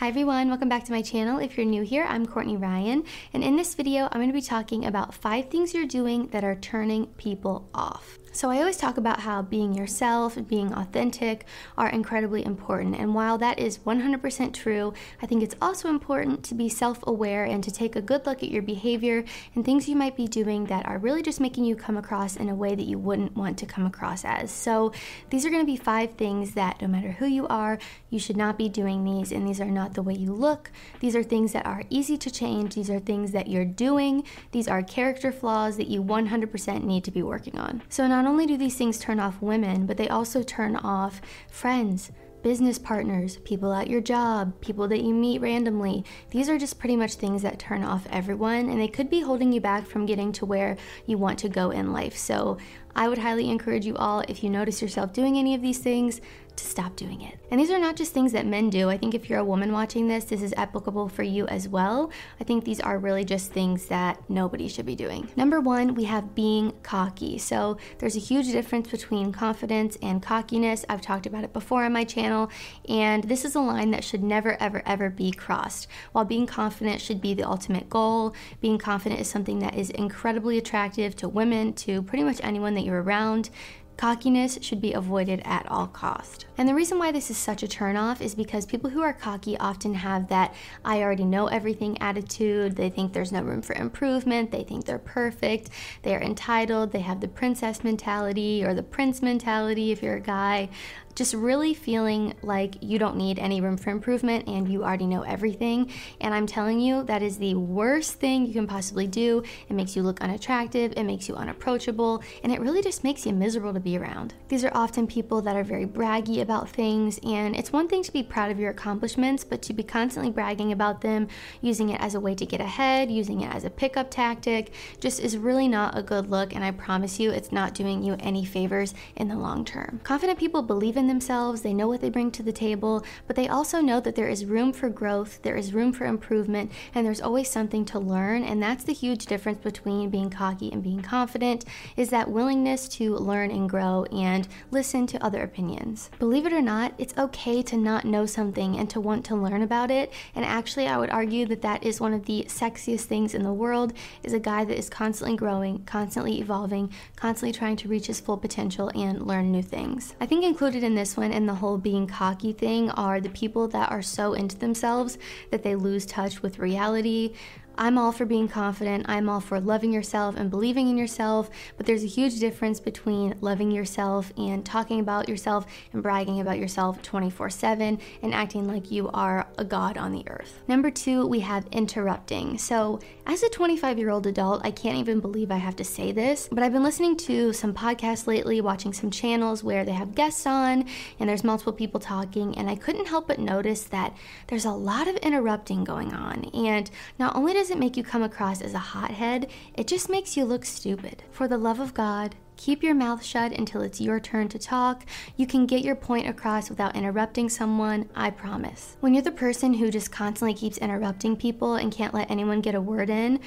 Hi everyone, welcome back to my channel. If you're new here, I'm Courtney Ryan, and in this video, I'm going to be talking about five things you're doing that are turning people off. So, I always talk about how being yourself being authentic are incredibly important. And while that is 100% true, I think it's also important to be self aware and to take a good look at your behavior and things you might be doing that are really just making you come across in a way that you wouldn't want to come across as. So, these are going to be five things that no matter who you are, you should not be doing these. And these are not the way you look. These are things that are easy to change. These are things that you're doing. These are character flaws that you 100% need to be working on. So, not only do these things turn off women, but they also turn off friends, business partners, people at your job, people that you meet randomly. These are just pretty much things that turn off everyone, and they could be holding you back from getting to where you want to go in life. So, I would highly encourage you all, if you notice yourself doing any of these things, to stop doing it. And these are not just things that men do. I think if you're a woman watching this, this is applicable for you as well. I think these are really just things that nobody should be doing. Number one, we have being cocky. So there's a huge difference between confidence and cockiness. I've talked about it before on my channel, and this is a line that should never, ever, ever be crossed. While being confident should be the ultimate goal, being confident is something that is incredibly attractive to women, to pretty much anyone that you're around. Cockiness should be avoided at all cost. And the reason why this is such a turnoff is because people who are cocky often have that I already know everything attitude. They think there's no room for improvement. They think they're perfect. They're entitled. They have the princess mentality or the prince mentality if you're a guy just really feeling like you don't need any room for improvement and you already know everything. And I'm telling you, that is the worst thing you can possibly do. It makes you look unattractive, it makes you unapproachable, and it really just makes you miserable to be around. These are often people that are very braggy about things, and it's one thing to be proud of your accomplishments, but to be constantly bragging about them, using it as a way to get ahead, using it as a pickup tactic, just is really not a good look. And I promise you, it's not doing you any favors in the long term. Confident people believe in themselves, they know what they bring to the table, but they also know that there is room for growth, there is room for improvement, and there's always something to learn. And that's the huge difference between being cocky and being confident is that willingness to learn and grow and listen to other opinions. Believe it or not, it's okay to not know something and to want to learn about it. And actually, I would argue that that is one of the sexiest things in the world is a guy that is constantly growing, constantly evolving, constantly trying to reach his full potential and learn new things. I think included in in this one and the whole being cocky thing are the people that are so into themselves that they lose touch with reality, I'm all for being confident. I'm all for loving yourself and believing in yourself, but there's a huge difference between loving yourself and talking about yourself and bragging about yourself 24 7 and acting like you are a god on the earth. Number two, we have interrupting. So, as a 25 year old adult, I can't even believe I have to say this, but I've been listening to some podcasts lately, watching some channels where they have guests on and there's multiple people talking, and I couldn't help but notice that there's a lot of interrupting going on. And not only does doesn't make you come across as a hothead, it just makes you look stupid. For the love of God, Keep your mouth shut until it's your turn to talk. You can get your point across without interrupting someone, I promise. When you're the person who just constantly keeps interrupting people and can't let anyone get a word in,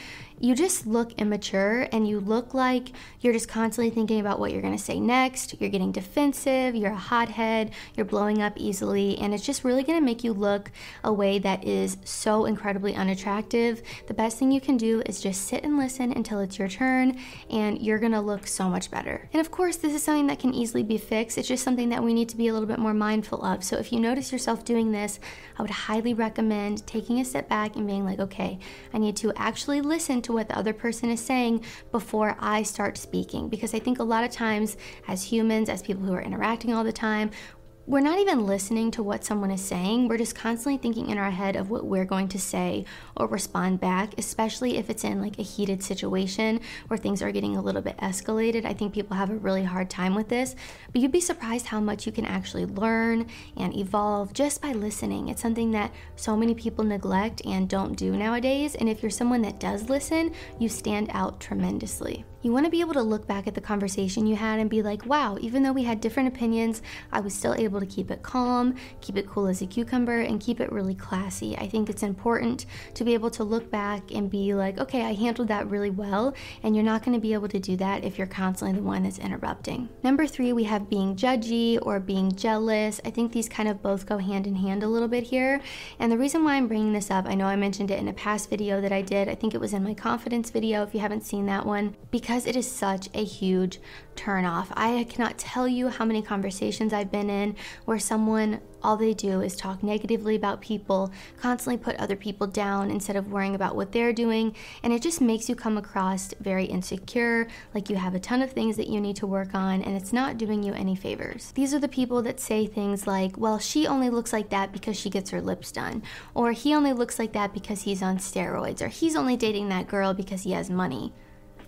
you just look immature and you look like you're just constantly thinking about what you're gonna say next. You're getting defensive, you're a hothead, you're blowing up easily, and it's just really gonna make you look a way that is so incredibly unattractive. The best thing you can do is just sit and listen until it's your turn, and you're gonna look so much better. And of course, this is something that can easily be fixed. It's just something that we need to be a little bit more mindful of. So if you notice yourself doing this, I would highly recommend taking a step back and being like, okay, I need to actually listen to what the other person is saying before I start speaking. Because I think a lot of times, as humans, as people who are interacting all the time, we're not even listening to what someone is saying. We're just constantly thinking in our head of what we're going to say or respond back, especially if it's in like a heated situation where things are getting a little bit escalated. I think people have a really hard time with this, but you'd be surprised how much you can actually learn and evolve just by listening. It's something that so many people neglect and don't do nowadays. And if you're someone that does listen, you stand out tremendously. You want to be able to look back at the conversation you had and be like, wow, even though we had different opinions, I was still able to keep it calm, keep it cool as a cucumber, and keep it really classy. I think it's important to be able to look back and be like, okay, I handled that really well, and you're not going to be able to do that if you're constantly the one that's interrupting. Number three, we have being judgy or being jealous. I think these kind of both go hand in hand a little bit here. And the reason why I'm bringing this up, I know I mentioned it in a past video that I did, I think it was in my confidence video if you haven't seen that one, because because it is such a huge turnoff. I cannot tell you how many conversations I've been in where someone all they do is talk negatively about people, constantly put other people down instead of worrying about what they're doing, and it just makes you come across very insecure, like you have a ton of things that you need to work on, and it's not doing you any favors. These are the people that say things like, well, she only looks like that because she gets her lips done, or he only looks like that because he's on steroids, or he's only dating that girl because he has money.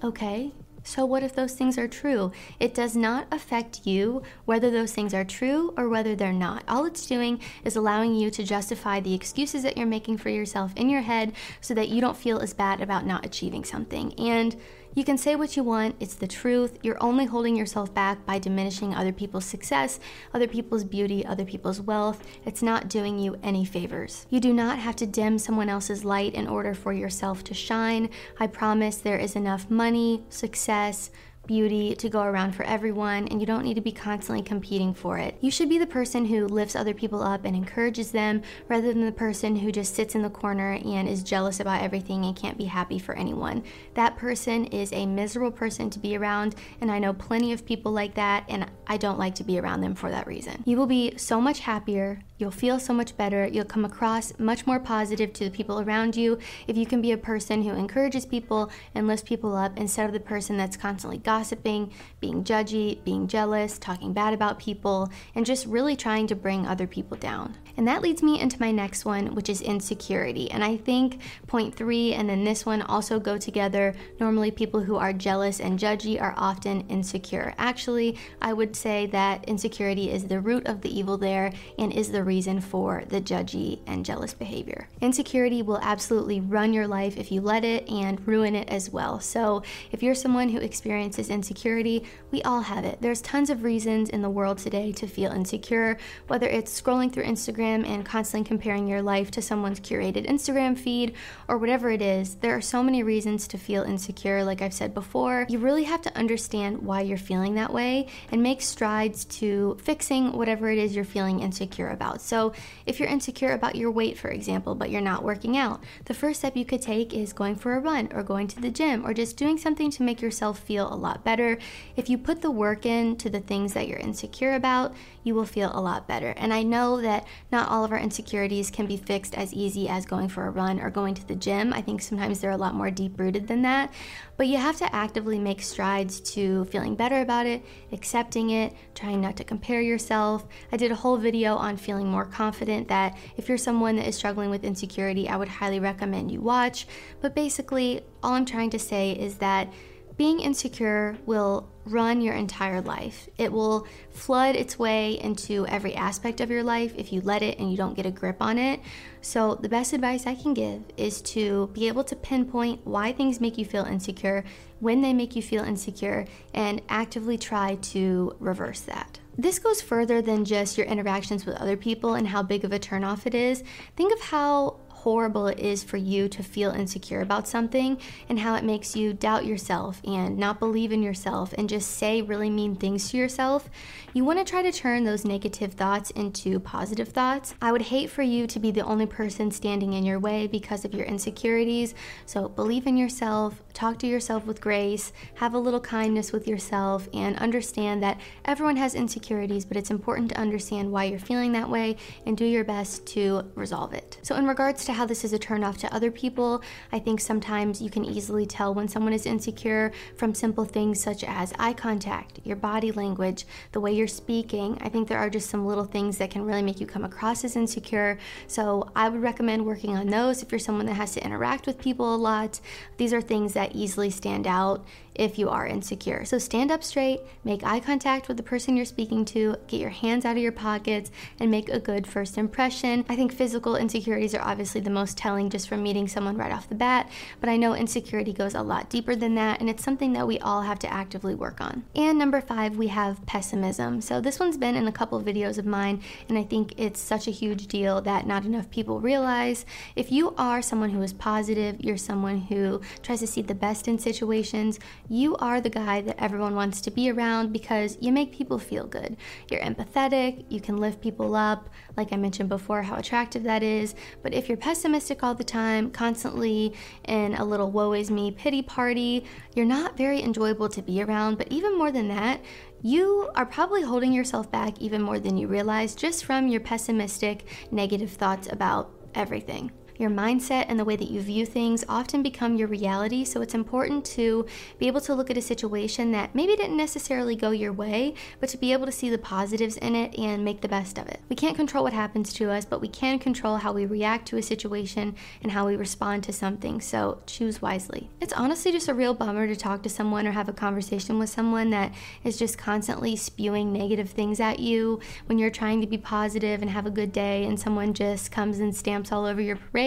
Okay, so, what if those things are true? It does not affect you whether those things are true or whether they're not. All it's doing is allowing you to justify the excuses that you're making for yourself in your head so that you don't feel as bad about not achieving something. And you can say what you want, it's the truth. You're only holding yourself back by diminishing other people's success, other people's beauty, other people's wealth. It's not doing you any favors. You do not have to dim someone else's light in order for yourself to shine. I promise there is enough money, success, beauty to go around for everyone, and you don't need to be constantly competing for it. You should be the person who lifts other people up and encourages them rather than the person who just sits in the corner and is jealous about everything and can't be happy for anyone. That person is a miserable person to be around, and I know plenty of people like that, and I don't like to be around them for that reason. You will be so much happier, You'll feel so much better. You'll come across much more positive to the people around you if you can be a person who encourages people and lifts people up instead of the person that's constantly gossiping, being judgy, being jealous, talking bad about people, and just really trying to bring other people down. And that leads me into my next one, which is insecurity. And I think point three and then this one also go together. Normally, people who are jealous and judgy are often insecure. Actually, I would say that insecurity is the root of the evil there and is the reason for the judgy and jealous behavior. Insecurity will absolutely run your life if you let it and ruin it as well. So, if you're someone who experiences insecurity, we all have it. There's tons of reasons in the world today to feel insecure, whether it's scrolling through Instagram and constantly comparing your life to someone's curated Instagram feed or whatever it is. There are so many reasons to feel insecure, like I've said before. You really have to understand why you're feeling that way and make strides to fixing whatever it is you're feeling insecure about out. So, if you're insecure about your weight, for example, but you're not working out, the first step you could take is going for a run or going to the gym or just doing something to make yourself feel a lot better. If you put the work in to the things that you're insecure about, you will feel a lot better. And I know that not all of our insecurities can be fixed as easy as going for a run or going to the gym. I think sometimes they're a lot more deep rooted than that. But you have to actively make strides to feeling better about it, accepting it, trying not to compare yourself. I did a whole video on feeling more confident that if you're someone that is struggling with insecurity, I would highly recommend you watch. But basically, all I'm trying to say is that being insecure will run your entire life. It will flood its way into every aspect of your life if you let it and you don't get a grip on it. So, the best advice I can give is to be able to pinpoint why things make you feel insecure, when they make you feel insecure, and actively try to reverse that. This goes further than just your interactions with other people and how big of a turnoff it is. Think of how horrible it is for you to feel insecure about something and how it makes you doubt yourself and not believe in yourself and just say really mean things to yourself, you want to try to turn those negative thoughts into positive thoughts. I would hate for you to be the only person standing in your way because of your insecurities. So believe in yourself, talk to yourself with grace, have a little kindness with yourself, and understand that everyone has insecurities, but it's important to understand why you're feeling that way and do your best to resolve it. So, in regards to how this is a turnoff to other people, I think sometimes you can easily tell when someone is insecure from simple things such as eye contact, your body language, the way you're speaking. I think there are just some little things that can really make you come across as insecure. So, I would recommend working on those if you're someone that has to interact with people a lot. These are things that easily stand out if you are insecure. So stand up straight, make eye contact with the person you're speaking to, get your hands out of your pockets, and make a good first impression. I think physical insecurities are obviously the most telling just from meeting someone right off the bat, but I know insecurity goes a lot deeper than that, and it's something that we all have to actively work on. And number five, we have pessimism. So this one's been in a couple of videos of mine, and I think it's such a huge deal that not enough people realize. If you are someone who is positive, you're someone who tries to see the best in situations, you are the guy that everyone wants to be around because you make people feel good. You're empathetic, you can lift people up, like I mentioned before, how attractive that is. But if you're pessimistic all the time, constantly in a little woe is me pity party, you're not very enjoyable to be around. But even more than that, you are probably holding yourself back even more than you realize just from your pessimistic, negative thoughts about everything. Your mindset and the way that you view things often become your reality, so it's important to be able to look at a situation that maybe didn't necessarily go your way, but to be able to see the positives in it and make the best of it. We can't control what happens to us, but we can control how we react to a situation and how we respond to something, so choose wisely. It's honestly just a real bummer to talk to someone or have a conversation with someone that is just constantly spewing negative things at you when you're trying to be positive and have a good day and someone just comes and stamps all over your parade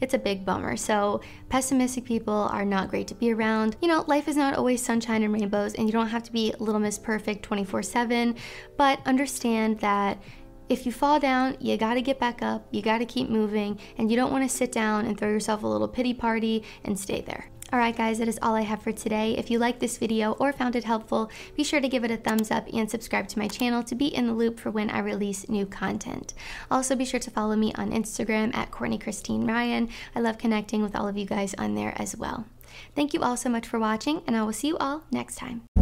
it's a big bummer. So, pessimistic people are not great to be around. You know, life is not always sunshine and rainbows, and you don't have to be Little Miss Perfect 24 7, but understand that if you fall down, you got to get back up, you got to keep moving, and you don't want to sit down and throw yourself a little pity party and stay there. Alright guys, that is all I have for today. If you liked this video or found it helpful, be sure to give it a thumbs up and subscribe to my channel to be in the loop for when I release new content. Also be sure to follow me on Instagram at Courtney Cristine Ryan. I love connecting with all of you guys on there as well. Thank you all so much for watching, and I will see you all next time.